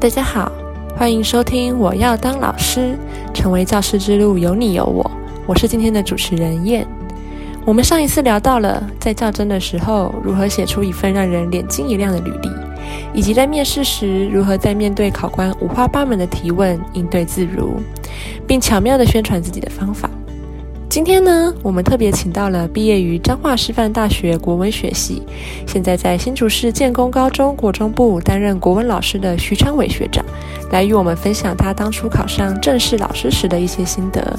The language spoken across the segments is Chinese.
大家好，欢迎收听《我要当老师》，成为教师之路有你有我。我是今天的主持人燕。我们上一次聊到了在较真的时候如何写出一份让人眼睛一亮的履历，以及在面试时如何在面对考官五花八门的提问应对自如，并巧妙的宣传自己的方法。今天呢，我们特别请到了毕业于彰化师范大学国文学系，现在在新竹市建工高中国中部担任国文老师的徐昌伟学长，来与我们分享他当初考上正式老师时的一些心得，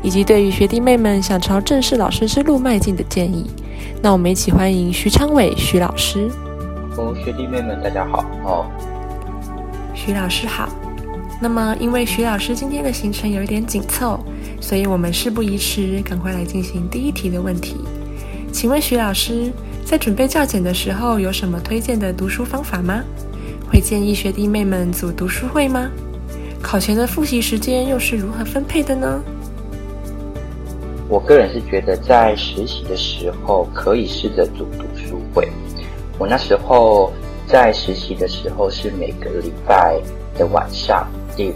以及对于学弟妹们想朝正式老师之路迈进的建议。那我们一起欢迎徐昌伟徐老师。哦，学弟妹们大家好哦。徐老师好。那么，因为徐老师今天的行程有一点紧凑。所以，我们事不宜迟，赶快来进行第一题的问题。请问徐老师，在准备教检的时候，有什么推荐的读书方法吗？会建议学弟妹们组读书会吗？考前的复习时间又是如何分配的呢？我个人是觉得，在实习的时候可以试着组读书会。我那时候在实习的时候是每个礼拜的晚上。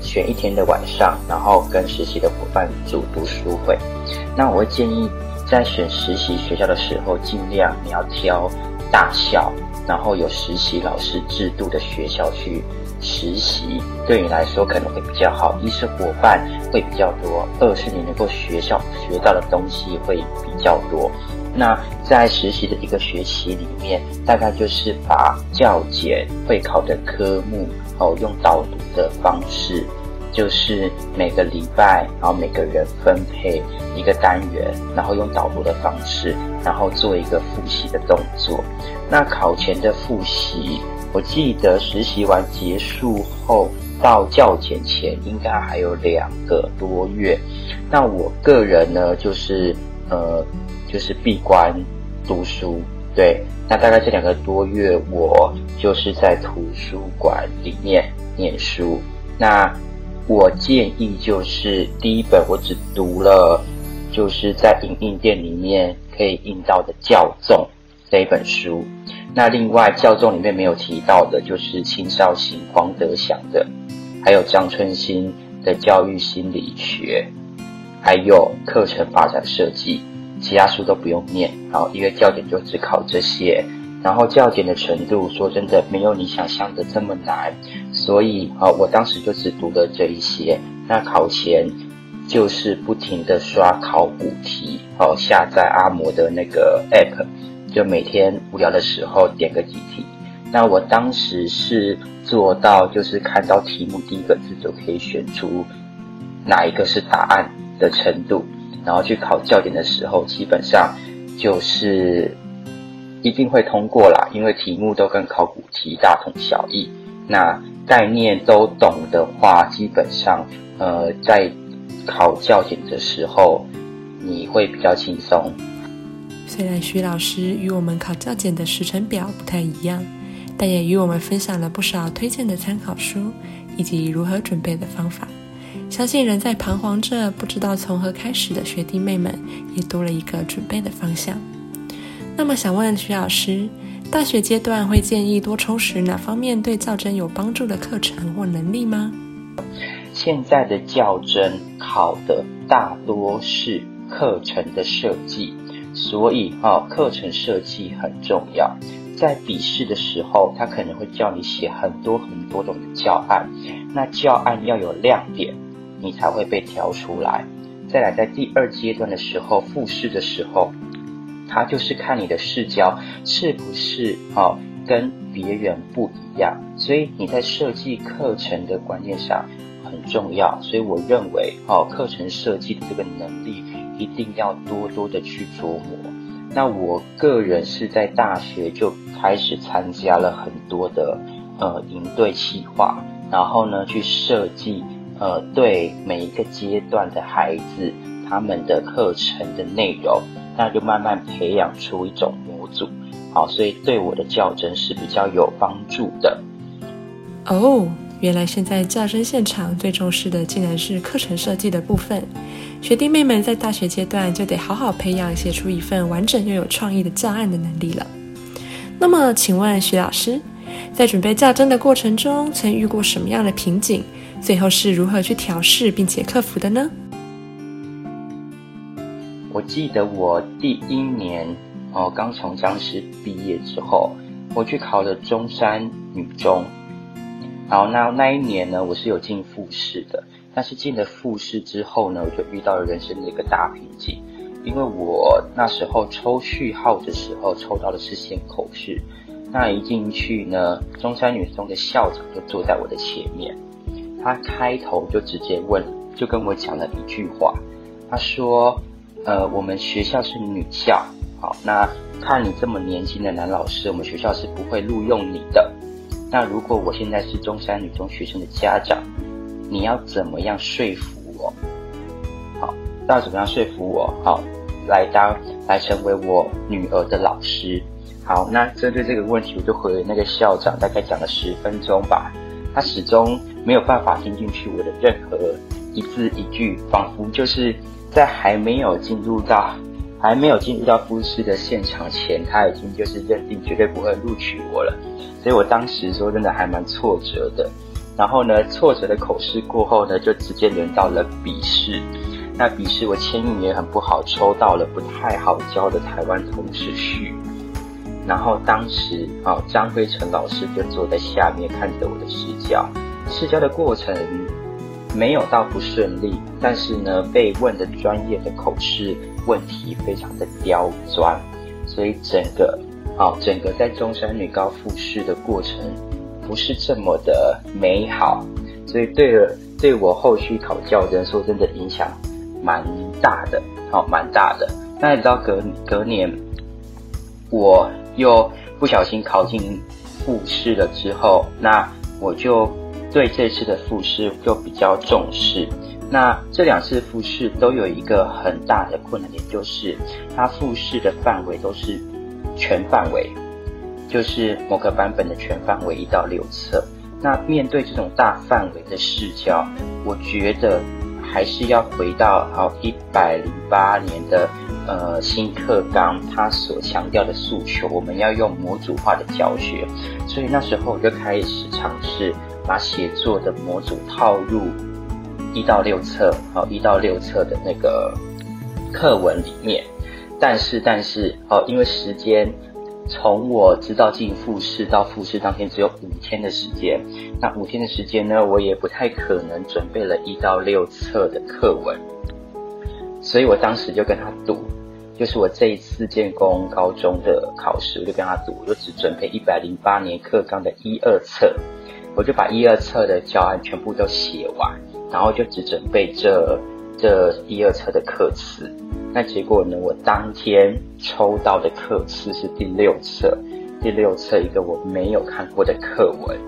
选一天的晚上，然后跟实习的伙伴组读书会。那我会建议，在选实习学校的时候，尽量你要挑大校，然后有实习老师制度的学校去实习，对你来说可能会比较好。一是伙伴会比较多，二是你能够学校学到的东西会比较多。那在实习的一个学期里面，大概就是把教检会考的科目。哦，用导读的方式，就是每个礼拜，然后每个人分配一个单元，然后用导读的方式，然后做一个复习的动作。那考前的复习，我记得实习完结束后到教检前，应该还有两个多月。那我个人呢，就是呃，就是闭关读书。对，那大概这两个多月，我就是在图书馆里面念书。那我建议就是第一本我只读了，就是在影印店里面可以印到的《教宗》这一本书。那另外《教宗》里面没有提到的，就是青少行黄德祥的，还有张春兴的教育心理学，还有课程发展设计。其他书都不用念，好，因为教典就只考这些，然后教典的程度，说真的没有你想象的这么难，所以啊，我当时就只读了这一些。那考前就是不停的刷考古题，好，下载阿摩的那个 app，就每天无聊的时候点个几题。那我当时是做到，就是看到题目第一个字就可以选出哪一个是答案的程度。然后去考教检的时候，基本上就是一定会通过啦，因为题目都跟考古题大同小异。那概念都懂的话，基本上呃，在考教检的时候你会比较轻松。虽然徐老师与我们考教检的时程表不太一样，但也与我们分享了不少推荐的参考书以及如何准备的方法。相信人在彷徨着不知道从何开始的学弟妹们，也多了一个准备的方向。那么，想问徐老师，大学阶段会建议多充实哪方面对较真有帮助的课程或能力吗？现在的较真考的大多是课程的设计，所以啊，课程设计很重要。在笔试的时候，他可能会叫你写很多很多种的教案，那教案要有亮点。你才会被调出来。再来，在第二阶段的时候，复试的时候，他就是看你的视角是不是哦跟别人不一样。所以你在设计课程的观念上很重要。所以我认为哦，课程设计的这个能力一定要多多的去琢磨。那我个人是在大学就开始参加了很多的呃营队企划，然后呢去设计。呃，对每一个阶段的孩子，他们的课程的内容，那就慢慢培养出一种模组，好，所以对我的较真是比较有帮助的。哦，原来现在较真现场最重视的竟然是课程设计的部分，学弟妹们在大学阶段就得好好培养写出一份完整又有创意的教案的能力了。那么，请问徐老师？在准备教真的过程中，曾遇过什么样的瓶颈？最后是如何去调试并且克服的呢？我记得我第一年哦，刚从僵师毕业之后，我去考了中山女中。好，那那一年呢，我是有进复试的。但是进了复试之后呢，我就遇到了人生的一个大瓶颈，因为我那时候抽序号的时候抽到的是先口试，那一进去呢，中山女中的校长就坐在我的前面，他开头就直接问，就跟我讲了一句话，他说：“呃，我们学校是女校，好，那看你这么年轻的男老师，我们学校是不会录用你的。那如果我现在是中山女中学生的家长。”你要怎么样说服我？好，要怎么样说服我？好，来当来成为我女儿的老师。好，那针对这个问题，我就回那个校长，大概讲了十分钟吧。他始终没有办法听进去我的任何一字一句，仿佛就是在还没有进入到还没有进入到复试的现场前，他已经就是认定绝对不会录取我了。所以我当时说真的还蛮挫折的。然后呢，挫折的口试过后呢，就直接轮到了笔试。那笔试我签运也很不好，抽到了不太好教的台湾通识序。然后当时啊，张辉成老师就坐在下面看着我的试教。试教的过程没有到不顺利，但是呢，被问的专业的口试问题非常的刁钻，所以整个啊，整个在中山女高复试的过程。不是这么的美好，所以对了，对我后续考教真说真的影响蛮大的，好，蛮大的。那你知道隔隔年我又不小心考进复试了之后，那我就对这次的复试就比较重视。那这两次复试都有一个很大的困难点，就是它复试的范围都是全范围。就是某个版本的全范围一到六册。那面对这种大范围的视角，我觉得还是要回到好一百零八年的呃新课纲，它所强调的诉求，我们要用模组化的教学。所以那时候我就开始尝试把写作的模组套入一到六册，好一到六册的那个课文里面。但是但是哦，因为时间。从我知道进复试到复试当天只有五天的时间，那五天的时间呢，我也不太可能准备了一到六册的课文，所以我当时就跟他赌，就是我这一次建工高中的考试，我就跟他赌，我就只准备一百零八年课纲的一二册，我就把一二册的教案全部都写完，然后就只准备这这一二册的课词。那结果呢？我当天抽到的课次是第六册，第六册一个我没有看过的课文，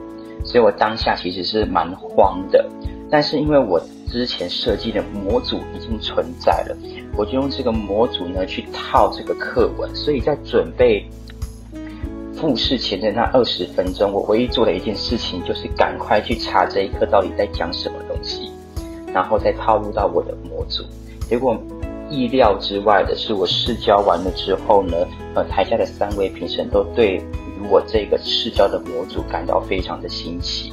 所以我当下其实是蛮慌的。但是因为我之前设计的模组已经存在了，我就用这个模组呢去套这个课文。所以在准备复试前的那二十分钟，我唯一做的一件事情就是赶快去查这一课到底在讲什么东西，然后再套入到我的模组。结果。意料之外的是，我试教完了之后呢，呃，台下的三位评审都对于我这个试教的模组感到非常的新奇，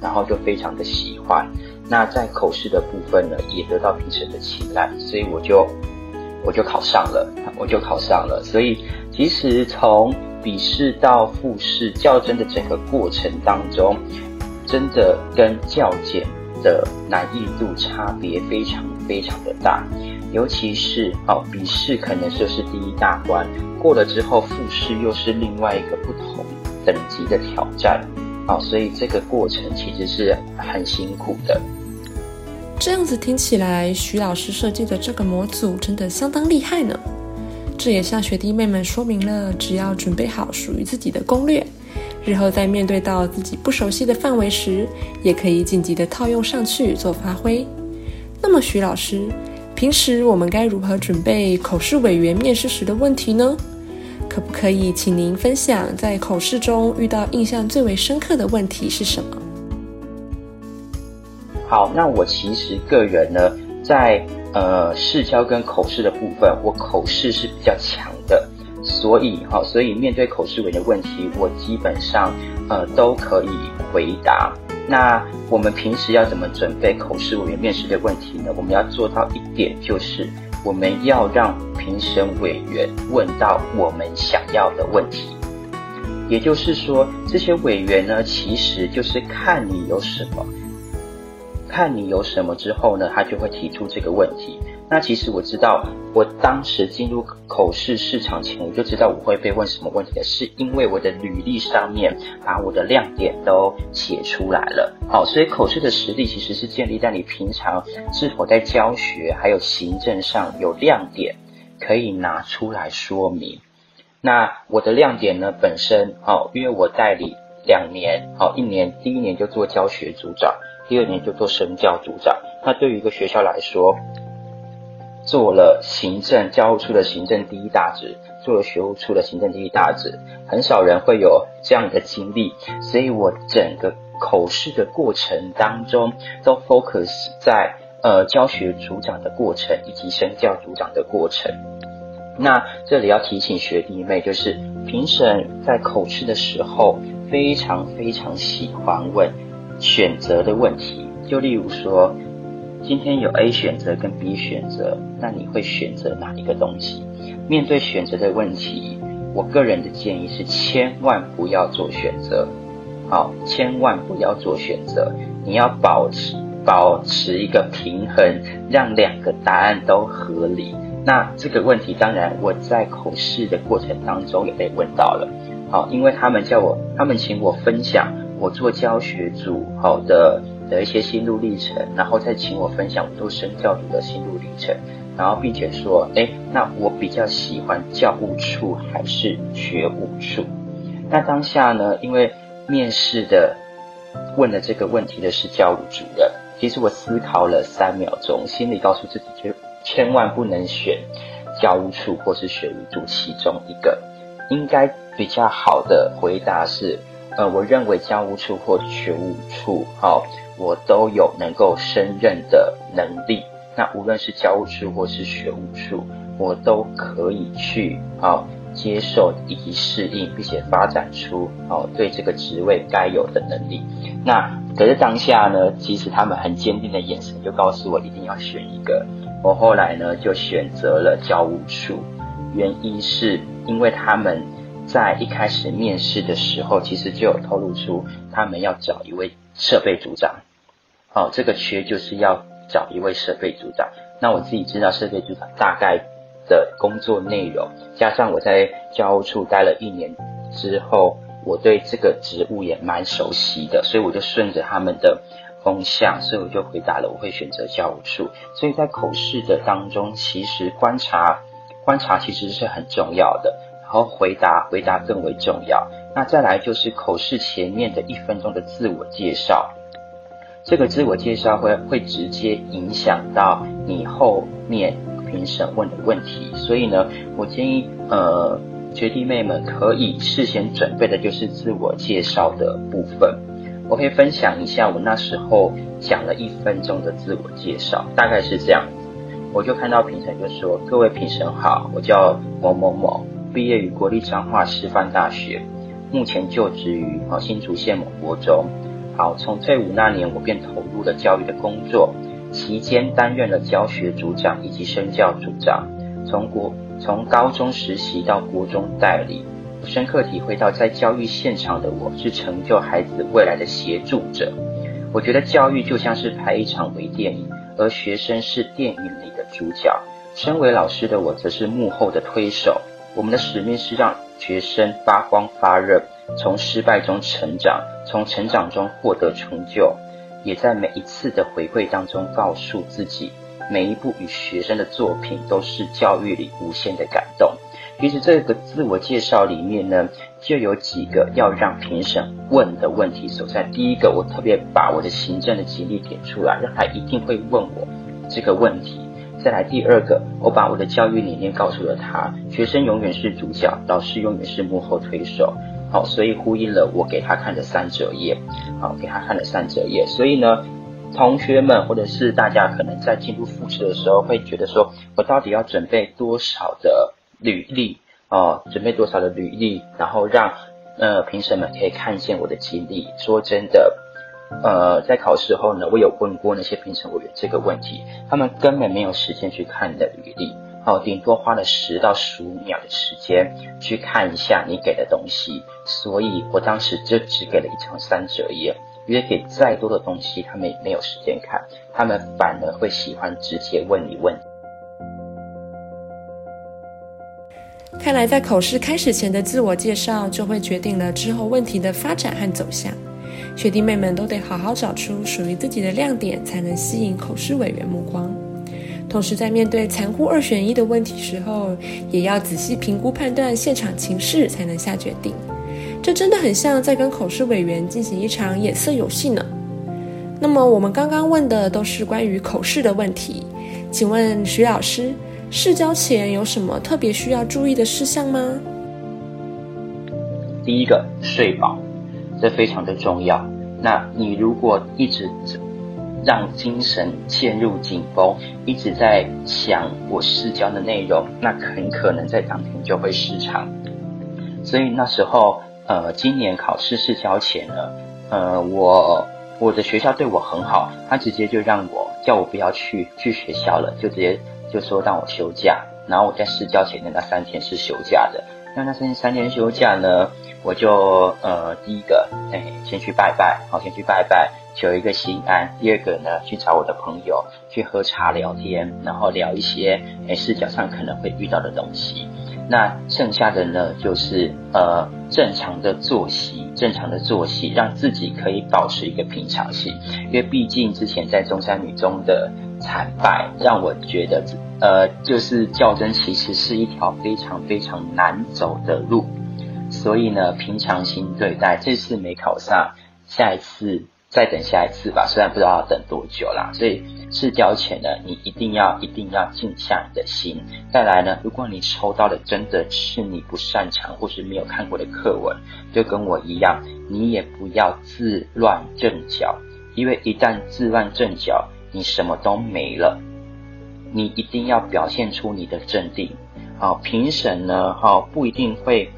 然后就非常的喜欢。那在口试的部分呢，也得到评审的青睐，所以我就我就考上了，我就考上了。所以其实从笔试到复试较真的整个过程当中，真的跟较简的难易度差别非常非常的大。尤其是哦，笔试可能就是第一大关，过了之后复试又是另外一个不同等级的挑战，哦，所以这个过程其实是很辛苦的。这样子听起来，徐老师设计的这个模组真的相当厉害呢。这也向学弟妹们说明了，只要准备好属于自己的攻略，日后在面对到自己不熟悉的范围时，也可以紧急的套用上去做发挥。那么，徐老师。平时我们该如何准备口试委员面试时的问题呢？可不可以请您分享在口试中遇到印象最为深刻的问题是什么？好，那我其实个人呢，在呃试教跟口试的部分，我口试是比较强的，所以哈，所以面对口试委员的问题，我基本上呃都可以回答。那我们平时要怎么准备口试委员面试的问题呢？我们要做到一点，就是我们要让评审委员问到我们想要的问题。也就是说，这些委员呢，其实就是看你有什么，看你有什么之后呢，他就会提出这个问题。那其实我知道，我当时进入口试市场前，我就知道我会被问什么问题的，是因为我的履历上面把我的亮点都写出来了。好，所以口试的实力其实是建立在你平常是否在教学还有行政上有亮点可以拿出来说明。那我的亮点呢，本身好，因为我代理两年，好，一年第一年就做教学组长，第二年就做身教组长。那对于一个学校来说，做了行政教务处的行政第一大职，做了学务处的行政第一大职，很少人会有这样的经历，所以我整个口试的过程当中都 focus 在呃教学组长的过程以及身教组长的过程。那这里要提醒学弟妹，就是评审在口试的时候非常非常喜欢问选择的问题，就例如说。今天有 A 选择跟 B 选择，那你会选择哪一个东西？面对选择的问题，我个人的建议是千万不要做选择，好，千万不要做选择。你要保持保持一个平衡，让两个答案都合理。那这个问题，当然我在口试的过程当中也被问到了，好，因为他们叫我，他们请我分享我做教学组好的。的一些心路历程，然后再请我分享我做身教组的心路历程，然后并且说，哎，那我比较喜欢教务处还是学务处？那当下呢，因为面试的问的这个问题的是教务主任，其实我思考了三秒钟，心里告诉自己，就千万不能选教务处或是学务处其中一个，应该比较好的回答是，呃，我认为教务处或学务处，好。我都有能够胜任的能力，那无论是教务处或是学务处，我都可以去好接受以及适应，并且发展出好对这个职位该有的能力。那可是当下呢，其实他们很坚定的眼神就告诉我一定要选一个。我后来呢就选择了教务处，原因是因为他们在一开始面试的时候，其实就有透露出他们要找一位。设备组长，哦，这个缺就是要找一位设备组长。那我自己知道设备组长大概的工作内容，加上我在教务处待了一年之后，我对这个职务也蛮熟悉的，所以我就顺着他们的风向，所以我就回答了我会选择教务处。所以在口试的当中，其实观察观察其实是很重要的，好回答回答更为重要。那再来就是口试前面的一分钟的自我介绍，这个自我介绍会会直接影响到你后面评审问的问题，所以呢，我建议呃学弟妹们可以事先准备的就是自我介绍的部分。我可以分享一下我那时候讲了一分钟的自我介绍，大概是这样子。我就看到评审就说：“各位评审好，我叫某某某，毕业于国立彰化师范大学。”目前就职于好新竹县某国中，好从退伍那年我便投入了教育的工作，期间担任了教学组长以及身教组长，从国从高中实习到国中代理，深刻体会到在教育现场的我是成就孩子未来的协助者。我觉得教育就像是拍一场微电影，而学生是电影里的主角，身为老师的我则是幕后的推手。我们的使命是让学生发光发热，从失败中成长，从成长中获得成就，也在每一次的回馈当中告诉自己，每一部与学生的作品都是教育里无限的感动。其实这个自我介绍里面呢，就有几个要让评审问的问题所在。第一个，我特别把我的行政的经历点出来，让他一定会问我这个问题。再来第二个，我把我的教育理念告诉了他，学生永远是主角，老师永远是幕后推手。好，所以呼应了我给他看的三折页。好，给他看的三折页。所以呢，同学们或者是大家可能在进入复试的时候，会觉得说我到底要准备多少的履历？哦，准备多少的履历，然后让呃评审们可以看见我的经历。说真的，呃，在考试后呢，我有问过那些评审委员这个问题，他们根本没有时间去看你的履历，哦，顶多花了十到十五秒的时间去看一下你给的东西，所以我当时就只给了一张三折页。因为给再多的东西，他们也没有时间看，他们反而会喜欢直接问你问。看来在口试开始前的自我介绍，就会决定了之后问题的发展和走向。学弟妹们都得好好找出属于自己的亮点，才能吸引口试委员目光。同时，在面对残酷二选一的问题时候，也要仔细评估判断现场情势，才能下决定。这真的很像在跟口试委员进行一场眼色游戏呢。那么我们刚刚问的都是关于口试的问题，请问徐老师，试教前有什么特别需要注意的事项吗？第一个，睡饱，这非常的重要。那你如果一直让精神陷入紧绷，一直在想我试教的内容，那很可能在当天就会失常。所以那时候。呃，今年考试试交前呢，呃，我我的学校对我很好，他直接就让我叫我不要去去学校了，就直接就说让我休假，然后我在试交前的那三天是休假的。那那三三天休假呢，我就呃第一个哎先去拜拜，好先去拜拜求一个心安。第二个呢，去找我的朋友去喝茶聊天，然后聊一些哎视角上可能会遇到的东西。那剩下的呢，就是呃正常的作息，正常的作息，让自己可以保持一个平常心。因为毕竟之前在中山女中的惨败，让我觉得呃就是较真其实是一条非常非常难走的路。所以呢，平常心对待，这次没考上，下一次。再等下一次吧，虽然不知道要等多久啦。所以试交前呢，你一定要一定要静下你的心。再来呢，如果你抽到的真的是你不擅长或是没有看过的课文，就跟我一样，你也不要自乱阵脚，因为一旦自乱阵脚，你什么都没了。你一定要表现出你的镇定。好，评审呢，哈，不一定会。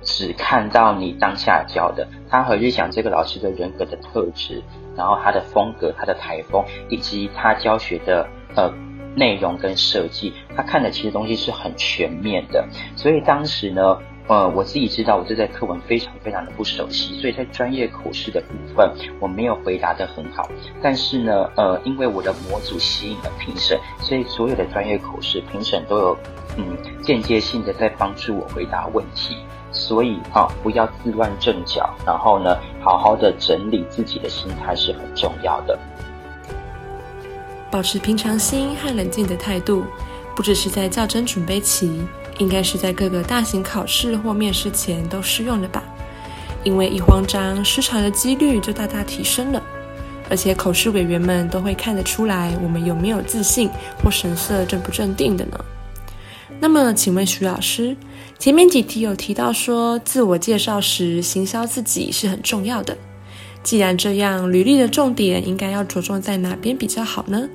只看到你当下教的，他会去想这个老师的人格的特质，然后他的风格、他的台风，以及他教学的呃内容跟设计，他看的其实东西是很全面的。所以当时呢，呃，我自己知道我这在课文非常非常的不熟悉，所以在专业口试的部分我没有回答的很好。但是呢，呃，因为我的模组吸引了评审，所以所有的专业口试评审都有嗯间接性的在帮助我回答问题。所以啊，不要自乱阵脚，然后呢，好好的整理自己的心态是很重要的。保持平常心和冷静的态度，不只是在较真准备期，应该是在各个大型考试或面试前都适用的吧？因为一慌张，失常的几率就大大提升了。而且口试委员们都会看得出来，我们有没有自信或神色镇不镇定的呢？那么，请问徐老师，前面几题有提到说，自我介绍时行销自己是很重要的。既然这样，履历的重点应该要着重在哪边比较好呢？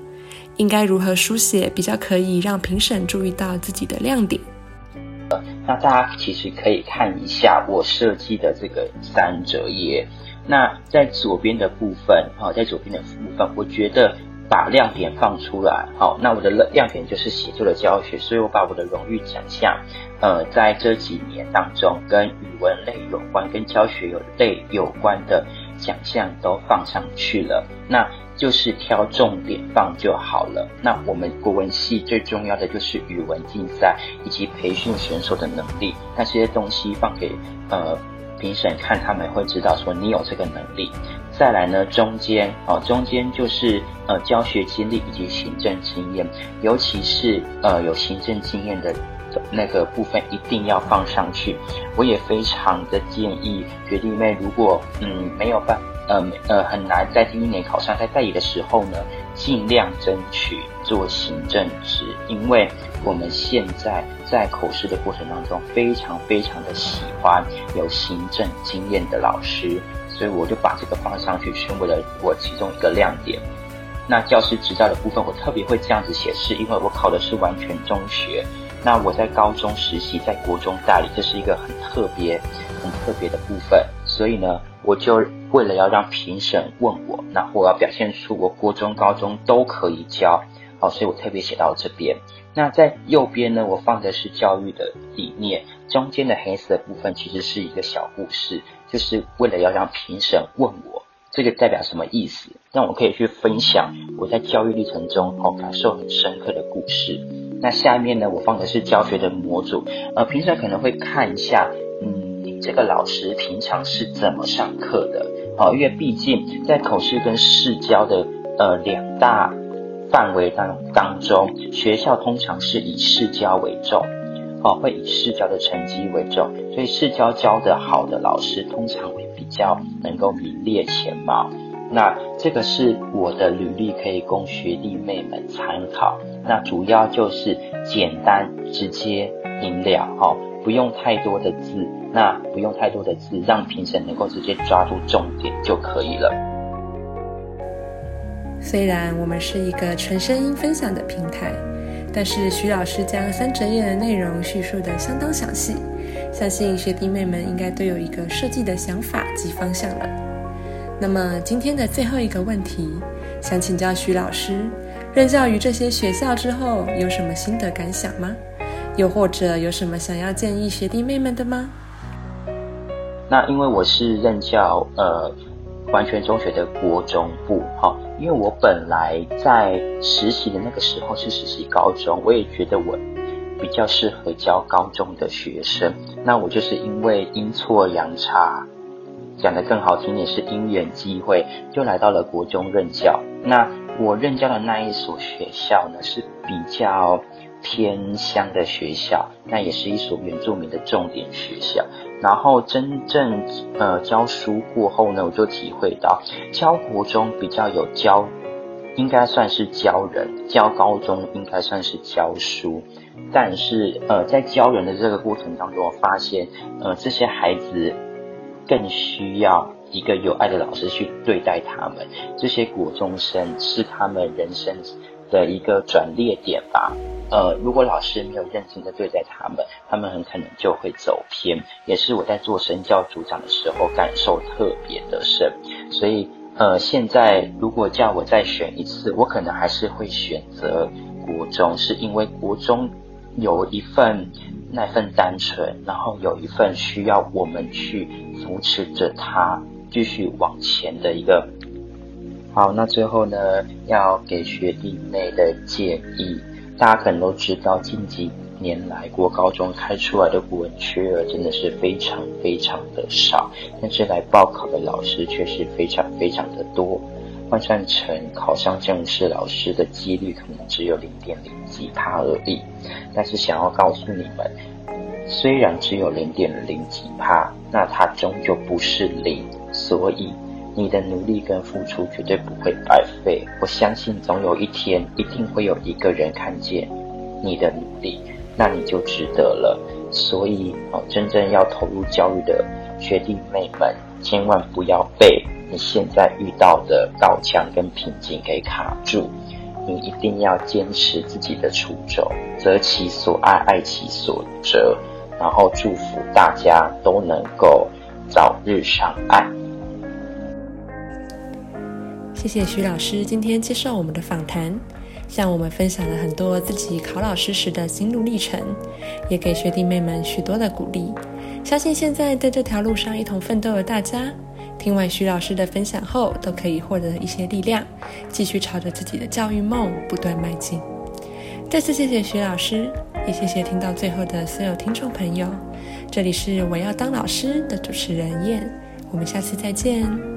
应该如何书写比较可以让评审注意到自己的亮点？那大家其实可以看一下我设计的这个三折页。那在左边的部分，啊，在左边的部分，我觉得。把亮点放出来，好，那我的亮亮点就是写作的教学，所以我把我的荣誉奖项，呃，在这几年当中跟语文类有关、跟教学有类有关的奖项都放上去了，那就是挑重点放就好了。那我们国文系最重要的就是语文竞赛以及培训选手的能力，那这些东西放给呃。评审看他们会知道说你有这个能力，再来呢中间哦中间就是呃教学经历以及行政经验，尤其是呃有行政经验的那个部分一定要放上去。我也非常的建议学弟妹，如果嗯没有办呃呃很难在第一年考上，在代理的时候呢，尽量争取做行政职，因为。我们现在在口试的过程当中，非常非常的喜欢有行政经验的老师，所以我就把这个放上去，成为了我其中一个亮点。那教师执照的部分，我特别会这样子写，是因为我考的是完全中学，那我在高中实习，在国中代理，这是一个很特别、很特别的部分。所以呢，我就为了要让评审问我，那我要表现出我国中、高中都可以教，好，所以我特别写到这边。那在右边呢，我放的是教育的理念，中间的黑色部分其实是一个小故事，就是为了要让评审问我。这个代表什么意思？让我可以去分享我在教育历程中哦感受很深刻的故事。那下面呢，我放的是教学的模组，呃，评审可能会看一下，嗯，这个老师平常是怎么上课的？哦，因为毕竟在口试跟试教的呃两大范围当当中，学校通常是以试教为重。哦，会以试教的成绩为重，所以试教教的好的老师通常会比较能够名列前茅。那这个是我的履历，可以供学弟妹们参考。那主要就是简单、直接、明了，哦，不用太多的字。那不用太多的字，让评审能够直接抓住重点就可以了。虽然我们是一个纯声音分享的平台。但是徐老师将三折页的内容叙述的相当详细，相信学弟妹们应该都有一个设计的想法及方向了。那么今天的最后一个问题，想请教徐老师，任教于这些学校之后有什么心得感想吗？又或者有什么想要建议学弟妹们的吗？那因为我是任教呃。完全中学的国中部，哈，因为我本来在实习的那个时候是实习高中，我也觉得我比较适合教高中的学生。那我就是因为阴错阳差，讲的更好听点是因缘机会，就来到了国中任教。那我任教的那一所学校呢，是比较偏乡的学校，那也是一所原住民的重点学校。然后真正呃教书过后呢，我就体会到教国中比较有教，应该算是教人；教高中应该算是教书。但是呃在教人的这个过程当中，我发现呃这些孩子更需要一个有爱的老师去对待他们。这些国中生是他们人生的一个转捩点吧。呃，如果老师没有认真的对待他们，他们很可能就会走偏。也是我在做身教组长的时候感受特别的深。所以，呃，现在如果叫我再选一次，我可能还是会选择国中，是因为国中有一份那份单纯，然后有一份需要我们去扶持着他继续往前的一个。好，那最后呢，要给学弟妹的建议。大家可能都知道，近几年来国高中开出来的古文缺额真的是非常非常的少，但是来报考的老师却是非常非常的多，换算成考上正式老师的几率可能只有零点零几趴而已。但是想要告诉你们，虽然只有零点零几趴，那它终究不是零，所以。你的努力跟付出绝对不会白费，我相信总有一天一定会有一个人看见你的努力，那你就值得了。所以哦，真正要投入教育的学弟妹们，千万不要被你现在遇到的高墙跟瓶颈给卡住，你一定要坚持自己的初衷，择其所爱，爱其所择，然后祝福大家都能够早日上岸。谢谢徐老师今天接受我们的访谈，向我们分享了很多自己考老师时的心路历程，也给学弟妹们许多的鼓励。相信现在在这条路上一同奋斗的大家，听完徐老师的分享后，都可以获得一些力量，继续朝着自己的教育梦不断迈进。再次谢谢徐老师，也谢谢听到最后的所有听众朋友。这里是我要当老师的主持人燕，我们下次再见。